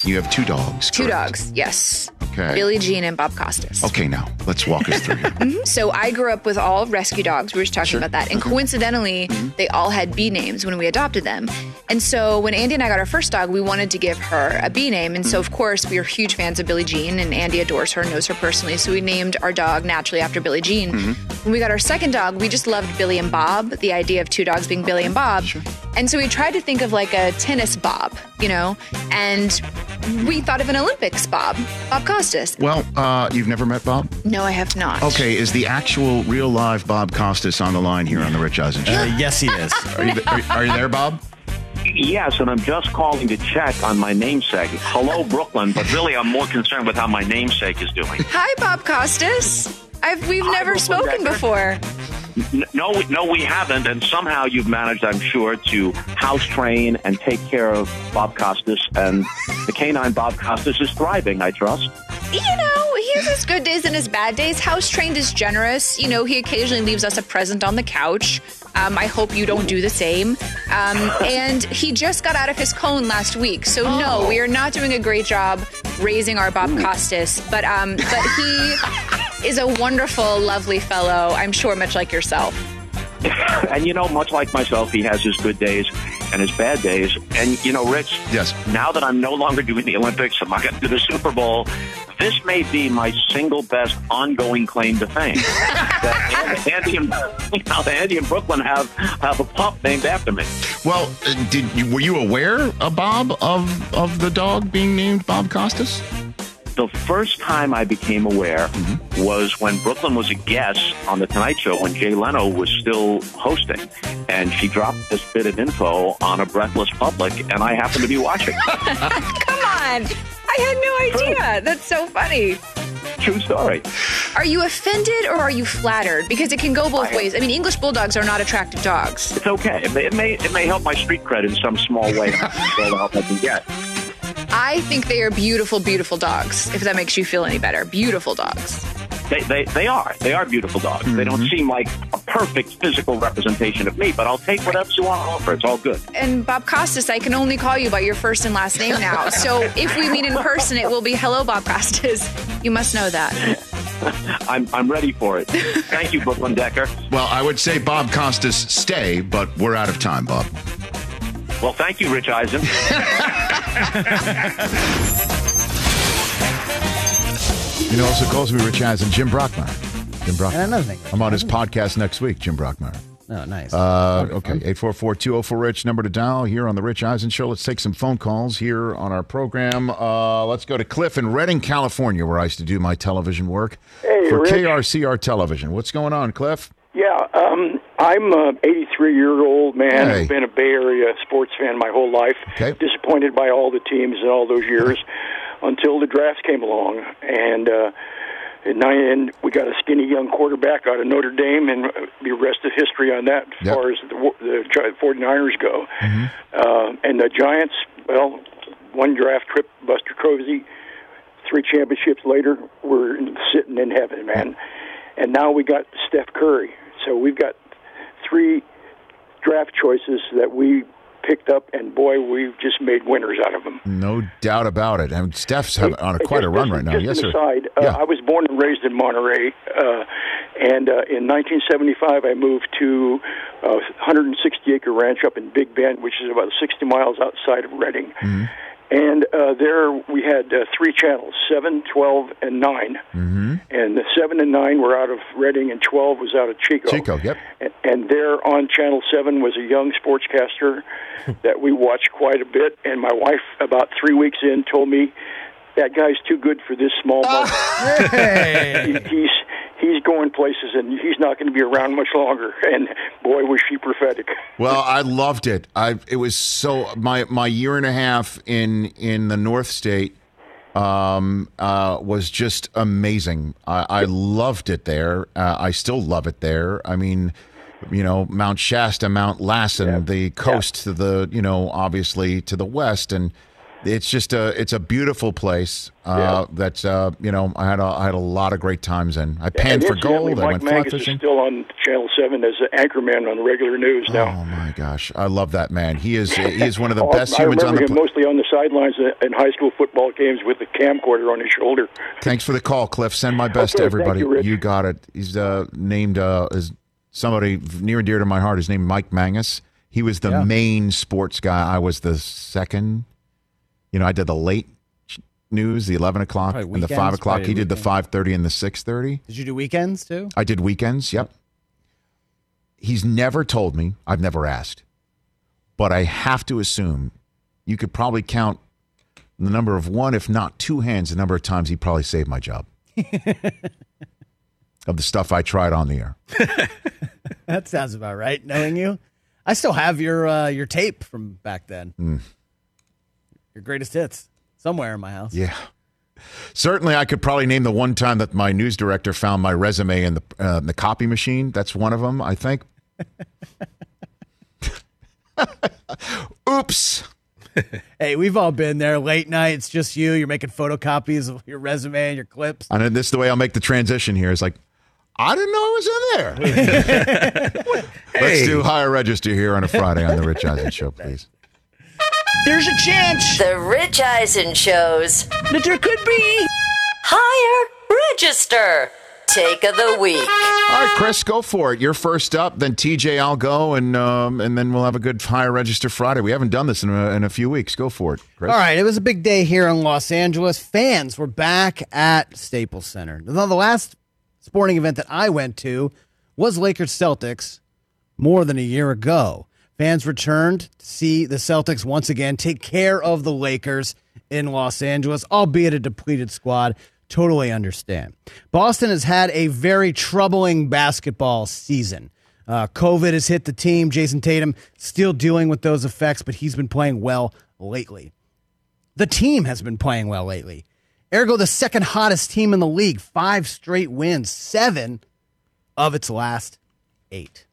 D: You have two dogs.
I: Two
D: correct?
I: dogs, yes.
D: Okay.
I: Billie Jean and Bob Costas.
D: Okay, now let's walk us through here. Mm-hmm.
I: So I grew up with all rescue dogs. We were just talking about that. And coincidentally,
D: Mm-hmm.
I: they all had B names when we adopted them. And so when Andy and I got our first dog, we wanted to give her a B name. And so, mm-hmm. of course, we are huge fans of Billie Jean, and Andy adores her, knows her personally. So we named our dog naturally after Billie Jean. Mm-hmm. When we got our second dog, we just loved Billy and Bob, the idea of two dogs being Billy and Bob. Sure. And so we tried to think of like a tennis Bob, you know, and we thought of an Olympics Bob, Bob Costas.
J: Well, uh, you've never met Bob?
I: No, I have not.
J: Okay, is the actual real live Bob Costas on the line here on the Rich Eisen Show?
F: Uh, yes, he is.
J: Are you, are, are you there, Bob?
B: Yes, and I'm just calling to check on my namesake. Hello, Brooklyn, but really I'm more concerned with how my namesake is doing.
I: Hi, Bob Costas. I've, we've
B: Hi,
I: never
B: Brooklyn
I: spoken
B: Decker.
I: before.
B: No, we- no, we haven't, and somehow you've managed, I'm sure, to house train and take care of Bob Costas, and the canine Bob Costas is thriving. I trust.
I: You know, he has his good days and his bad days. House trained is generous. You know, he occasionally leaves us a present on the couch. Um, I hope you don't do the same. Um, and he just got out of his cone last week, so no, we are not doing a great job raising our Bob Costas. But um, but he is a wonderful, lovely fellow. I'm sure, much like yourself.
B: and you know, much like myself, he has his good days and his bad days. And you know, Rich.
D: Yes.
B: Now that I'm no longer doing the Olympics, I'm not going to do the Super Bowl. This may be my single best ongoing claim to fame. that Andy and you know, Andy and Brooklyn have have a pup named after me.
J: Well, uh, did you, were you aware, uh, Bob, of of the dog being named Bob Costas?
B: The first time I became aware was when Brooklyn was a guest on The Tonight Show when Jay Leno was still hosting. And she dropped this bit of info on a breathless public, and I happened to be watching.
I: Come on. I had no idea. That's so funny.
B: True story.
I: Are you offended or are you flattered? Because it can go both ways. I mean, English bulldogs are not attractive dogs.
B: It's okay. It may, it may, it may help my street cred in some small way. That's all the help I can get.
I: I think they are beautiful, beautiful dogs, if that makes you feel any better. Beautiful dogs.
B: They, they, they are. They are beautiful dogs. They don't mm-hmm. seem like a perfect physical representation of me, but I'll take whatever you want to offer. It's all good.
I: And Bob Costas, I can only call you by your first and last name now. So if we meet in person, it will be hello, Bob Costas. You must know that.
B: I'm, I'm ready for it. Thank you, Brooklyn Decker.
J: Well, I would say Bob Costas stay, but we're out of time, Bob.
B: Well, thank you, Rich Eisen.
D: You know, also calls me Rich Eisen, Jim Brockmire. Jim Brockmire.
F: And another thing.
D: I'm on his podcast next week, Jim Brockmire.
F: Oh, nice.
D: Uh, okay, 844-204-RICH, number to dial here on the Rich Eisen Show. Let's take some phone calls here on our program. Uh, let's go to Cliff in Redding, California, where I used to do my television work
K: Hey,
D: for
K: Rich.
D: KRCR Television. What's going on, Cliff?
K: Yeah, um, I'm a 83 year old man.
D: Hey.
K: I've been a Bay Area sports fan my whole life.
D: Okay.
K: Disappointed by all the teams in all those years until the draft came along. And, uh, at nine, and we got a skinny young quarterback out of Notre Dame, and the rest of history on that as
D: Yep.
K: far as the, the 49ers go.
D: Mm-hmm.
K: Uh, and the Giants, well, one draft trip, Buster Posey, three championships later, we're sitting in heaven, man. And now we got Steph Curry. So we've got three draft choices that we picked up, and boy, we've just made winners out of them.
D: No doubt about it. I mean, Steph's have, on a quite a run right now.
K: Just
D: Yes, sir.
K: aside, uh,
D: Yeah.
K: I was born and raised in Monterey, uh, and uh, in 1975 I moved to a 160 acre ranch up in Big Bend, which is about 60 miles outside of Redding.
D: Mm-hmm.
K: And uh, there we had uh, three channels: seven, twelve, and 9
D: Mm-hmm.
K: And the seven and nine were out of Redding, and twelve was out of Chico.
D: Chico, yep.
K: And, and there on Channel 7 was a young sportscaster that we watched quite a bit. And my wife, about three weeks in, told me, that guy's too good for this small market. He- he's, he's going places, and he's not going to be around much longer. And boy, was she prophetic.
D: Well, I loved it. I it was so my my year and a half in in the North State um, uh, was just amazing. I, I loved it there. Uh, I still love it there. I mean, you know, Mount Shasta, Mount Lassen, the coast to the you know obviously to the west, and it's just a it's a beautiful place. Uh, That's uh, you know I had a I had a lot of great times in. I panned for gold. I
K: Mike
D: went fly fishing.
K: is still on Channel 7 as an anchorman on regular news now.
D: Oh my gosh, I love that man. He is he is one of the best
K: I
D: humans on the.
K: him
D: pla-
K: mostly on the sidelines in high school football games with a camcorder on his shoulder.
D: Thanks for the call, Cliff. Send my best to everybody.
K: you, Rich.
D: got it. He's uh, named uh, as somebody near and dear to my heart. His name Mike Mangus. He was the
F: Yeah.
D: main sports guy. I was the second. You know, I did the late news, the eleven o'clock
F: Probably
D: and the five o'clock. He did the five thirty and the six thirty.
F: Did you do weekends too?
D: I did weekends. Yep. He's never told me. I've never asked, but I have to assume you could probably count the number of one, if not two hands, the number of times he probably saved my job of the stuff I tried on the air.
F: That sounds about right. Knowing you, I still have your uh, your tape from back then.
D: Mm.
F: Your greatest hits somewhere in my house.
D: Yeah. Certainly, I could probably name the one time that my news director found my resume in the uh, the copy machine. That's one of them, I think. Oops.
F: Hey, we've all been there. Late night, it's just you. You're making photocopies of your resume and your clips.
D: And then this is the way I'll make the transition here. It's like, I didn't know I was in there. Let's do higher register here on a Friday on the Rich Eisen Show, please.
F: There's a chance
A: The Rich Eisen shows
F: that there could be.
A: higher register. Take of the week.
D: All right, Chris, go for it. You're first up. Then TJ, I'll go, and um, and then we'll have a good higher register Friday. We haven't done this in a, in a few weeks. Go for it, Chris.
F: All right, it was a big day here in Los Angeles. Fans were back at Staples Center. Now, the last sporting event that I went to was Lakers Celtics more than a year ago. Fans returned to see the Celtics once again take care of the Lakers in Los Angeles, albeit a depleted squad. Totally understand. Boston has had a very troubling basketball season. Uh, COVID has hit the team. Jayson Tatum still dealing with those effects, but he's been playing well lately. The team has been playing well lately. Ergo, the second hottest team in the league, five straight wins, seven of its last eight.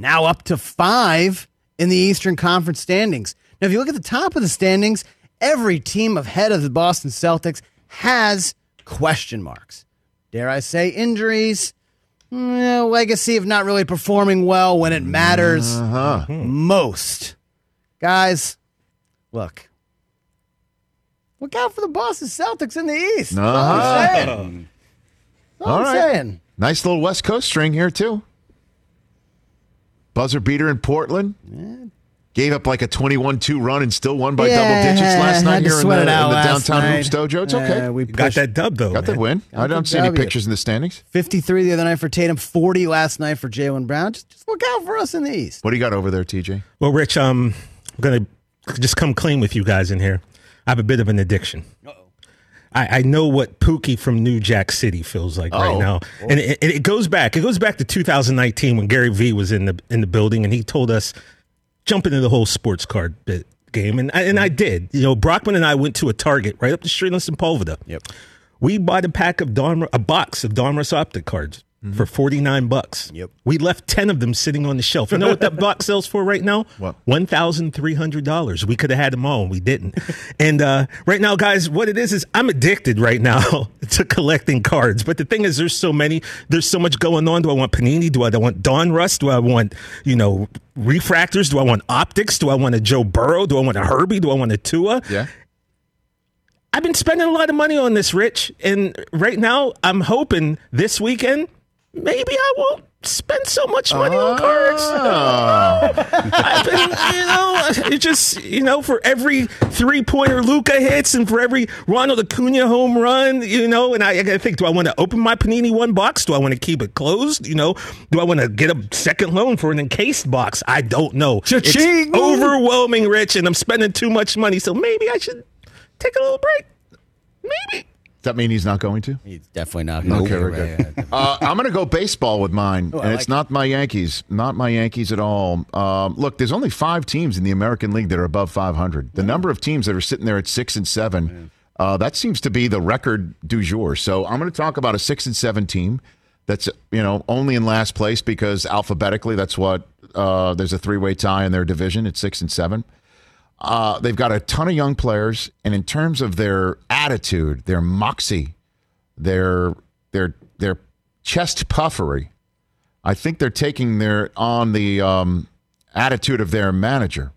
F: Now up to five in the Eastern Conference standings. Now, if you look at the top of the standings, every team ahead of the Boston Celtics has question marks. Dare I say injuries? Legacy of not really performing well when it matters
D: Uh-huh.
F: most. Guys, look. Look out for the Boston Celtics in the East. That's all I'm
D: Uh-huh.
F: saying. All
D: right.
F: saying.
D: Nice little West Coast string here, too. Buzzer beater in Portland. Gave up like a 21 2 run and still won by
F: Yeah,
D: double digits last night
F: to
D: here in the,
F: it out
D: in the downtown
F: night.
D: Hoops Dojo. It's okay.
F: Yeah, we
G: Got that dub though.
D: Got the
G: man.
D: win. I don't
F: the
D: see any pictures in the standings.
F: 53 the other night for Tatum, 40 last night for Jaylen Brown. Just, just look out for us in the East.
D: What do you got over there, TJ?
G: Well, Rich, um, I'm gonna just come clean with you guys in here. I have a bit of an addiction. I, I know what Pookie from New Jack City feels like right
D: Oh.
G: now, and it, it goes back. It goes back to 2019 when Gary Vee was in the in the building, and he told us jump into the whole sports card bit game, and I, and I mm-hmm. did. You know, Brockman and I went to a Target right up the street in Sepulveda.
F: Yep.
G: We bought a pack of Don, a box of Donruss optic cards for 49 bucks.
F: Yep.
G: We left 10 of them sitting on the shelf. You know what that box sells for right now?
D: What?
G: $1,300. We could have had them all and we didn't. and uh, right now, guys, what it is is I'm addicted right now to collecting cards. But the thing is, there's so many, there's so much going on. Do I want Panini? Do I want Dawn Donruss? Do I want, you know, refractors? Do I want optics? Do I want a Joe Burrow? Do I want a Herbie? Do I want a Tua?
D: Yeah.
G: I've been spending a lot of money on this, Rich, and right now I'm hoping this weekend maybe I won't spend so much money on ah. cards. I've been, you know, it just you know for every three pointer Luka hits and for every Ronald Acuna home run, you know, and I, I think: Do I want to open my Panini one box? Do I want to keep it closed? You know, do I want to get a second loan for an encased box? I don't know.
F: Cha-ching!
G: It's overwhelming, Rich, and I'm spending too much money, so maybe I should take a little break. Maybe.
D: Does that mean he's not going to?
F: He's definitely not.
D: Going Okay, very good. Uh, I'm going to go baseball with mine,
F: Oh, I
D: and
F: like
D: it's not my Yankees. Not my Yankees at all. Um, look, there's only five teams in the American League that are above 500. The number of teams that are sitting there at six and seven, uh, that seems to be the record du jour. So I'm going to talk about a six and seven team that's you know only in last place because alphabetically that's what uh, there's a three way tie in their division at six and seven. Uh, they've got a ton of young players, and in terms of their attitude, their moxie, their their their chest puffery, I think they're taking their on the um, attitude of their manager.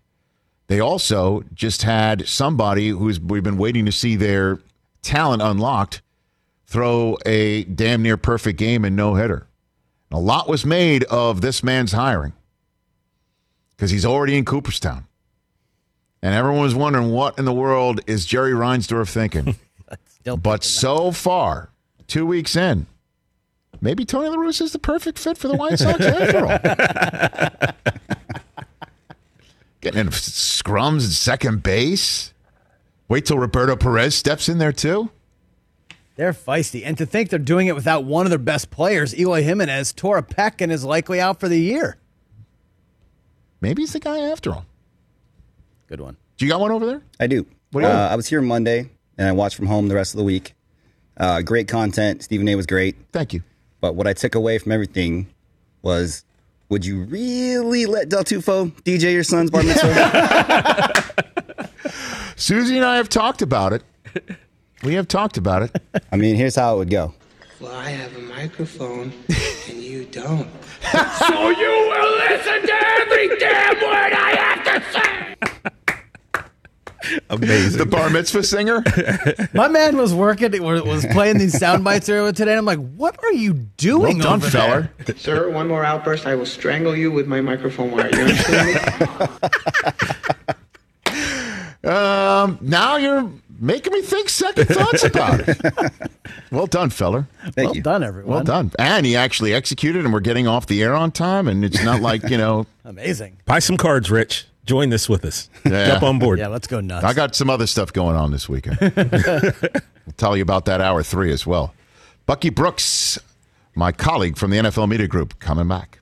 D: They also just had somebody who's we've been waiting to see their talent unlocked throw a damn near perfect game and no hitter. A lot was made of this man's hiring because he's already in Cooperstown. And everyone was wondering what in the world is Jerry Reinsdorf thinking. But so far, two weeks in, maybe Tony La Russa is the perfect fit for the White Sox after all. Getting in scrums at second base. Wait till Roberto Perez steps in there too.
F: They're feisty. And to think they're doing it without one of their best players, Eloy Jimenez, tore a pec and is likely out for the year.
D: Maybe he's the guy after all.
F: Good one.
D: Do you got one over there?
L: I do.
D: What do you
L: uh. I was here Monday, and I watched from home the rest of the week. Uh, great content. Stephen A. was great.
D: Thank you.
L: But what I took away from everything was, would you really let Del Tufo DJ your son's bar mitzvah?
D: Susie and I have talked about it. We have talked about it.
L: I mean, here's how it would go.
M: Well, I have a microphone and you don't.
N: so you will listen to every damn word I have to say.
G: Amazing.
D: The bar mitzvah singer.
F: My man was working, was playing these sound bites earlier today, and I'm like, "What are you doing,
D: Well done, feller.
M: Sir, one more outburst, I will strangle you with my microphone wire. You understand me?
D: Um, now you're making me think second thoughts about it. well done, feller.
F: well done, everyone.
D: Well done. And he actually executed, and we're getting off the air on time, and it's not like, you know.
F: Amazing.
G: Buy some cards, Rich. Join this with us.
D: Yeah.
G: Jump on board.
F: Yeah, let's go nuts.
D: I got some other stuff going on this weekend. I'll tell you about that hour three as well. Bucky Brooks, my colleague from the NFL Media Group, coming back.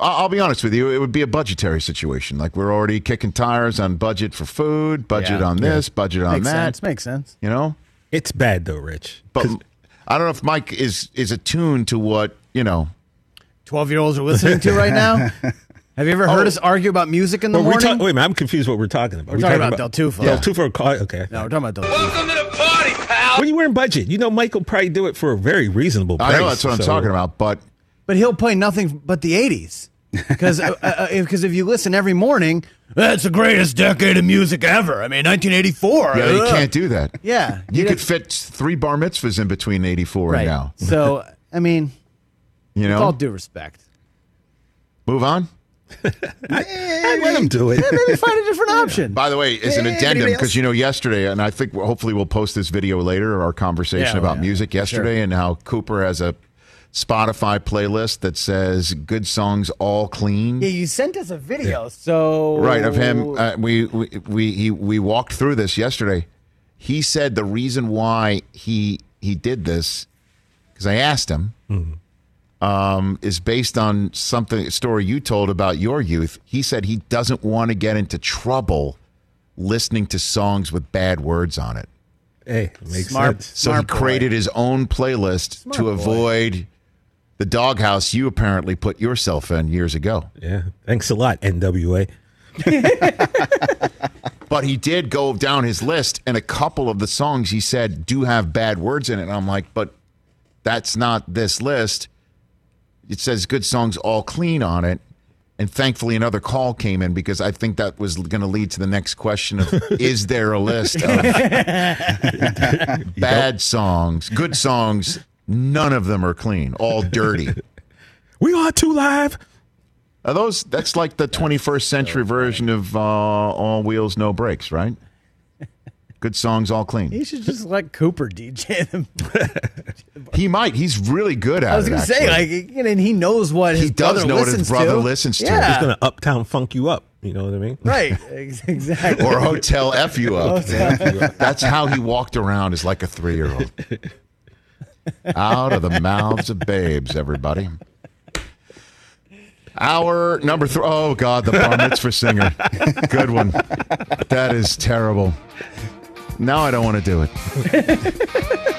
D: I- I'll be honest with you, it would be a budgetary situation. Like we're already kicking tires on budget for food, budget
F: Yeah.
D: on this, budget on
F: Makes
D: that.
F: sense. Makes sense.
D: You know,
G: It's bad though, Rich.
D: but I don't know if Mike is is attuned to what you know.
F: Twelve year olds are listening to right now. Have you ever heard us argue about music in the
G: Well, we're
F: morning?
G: talk- wait a minute, I'm confused what we're talking about.
F: We're talking about Del Tufo.
G: Del Tufo. ca- Okay.
F: no, we're talking about Del Tufo.
N: Welcome to the party, pal.
G: When you were in budget, you know Michael will probably do it for a very reasonable price.
D: I know that's what I'm talking about, but
F: But he'll play nothing but the '80s because uh, uh, because if you listen every morning, that's the greatest decade of music ever. I mean, 1984.
D: yeah, you
F: uh,
D: can't do that.
F: Yeah,
D: You
F: He
D: could
F: does-
D: fit three bar mitzvahs in between 84
F: right
D: and now.
F: So I mean,
D: You
F: with all due respect,
D: move on.
G: I'd let him do it.
F: yeah, maybe find a different option.
D: By the way, as an addendum, because you know, yesterday, and I think hopefully we'll post this video later, our conversation
F: Yeah,
D: about
F: yeah.
D: music yesterday and how Cooper has a Spotify playlist that says good songs all clean.
F: Yeah, you sent us a video, so
D: Right of him, uh, we we we he, we walked through this yesterday. He said the reason why he he did this because I asked him um, is based on something a story you told about your youth. He said he doesn't want to get into trouble listening to songs with bad words on it.
G: Hey, makes
F: Smart.
G: sense.
D: So he
F: Smart boy.
D: created his own playlist
F: Smart
D: to
F: boy.
D: avoid the doghouse you apparently put yourself in years ago.
G: Yeah. Thanks a lot, NWA.
D: But he did go down his list, and a couple of the songs he said do have bad words in it. And I'm like, but that's not this list. It says good songs all clean on it. And thankfully, another call came in because I think that was going to lead to the next question of Is there a list of bad songs, good songs? None of them are clean, all dirty.
G: We are two live.
D: Are those? That's like the 21st century version of uh, All Wheels, No Brakes, right? Good songs, all clean.
F: He should just let Cooper DJ them.
D: He might. He's really good at it.
F: I was gonna say, like, you know, and he knows what his
D: He does
F: brother
D: know what his brother
F: to.
D: listens to.
F: Yeah,
G: He's gonna uptown funk you up. You know what I mean?
F: right, exactly.
D: or hotel f you up. That's how he walked around as like a three year old. Out of the mouths of babes, everybody. Our number three. Oh God, the bar mitzvah singer. Good one. That is terrible. Now I don't want to do it.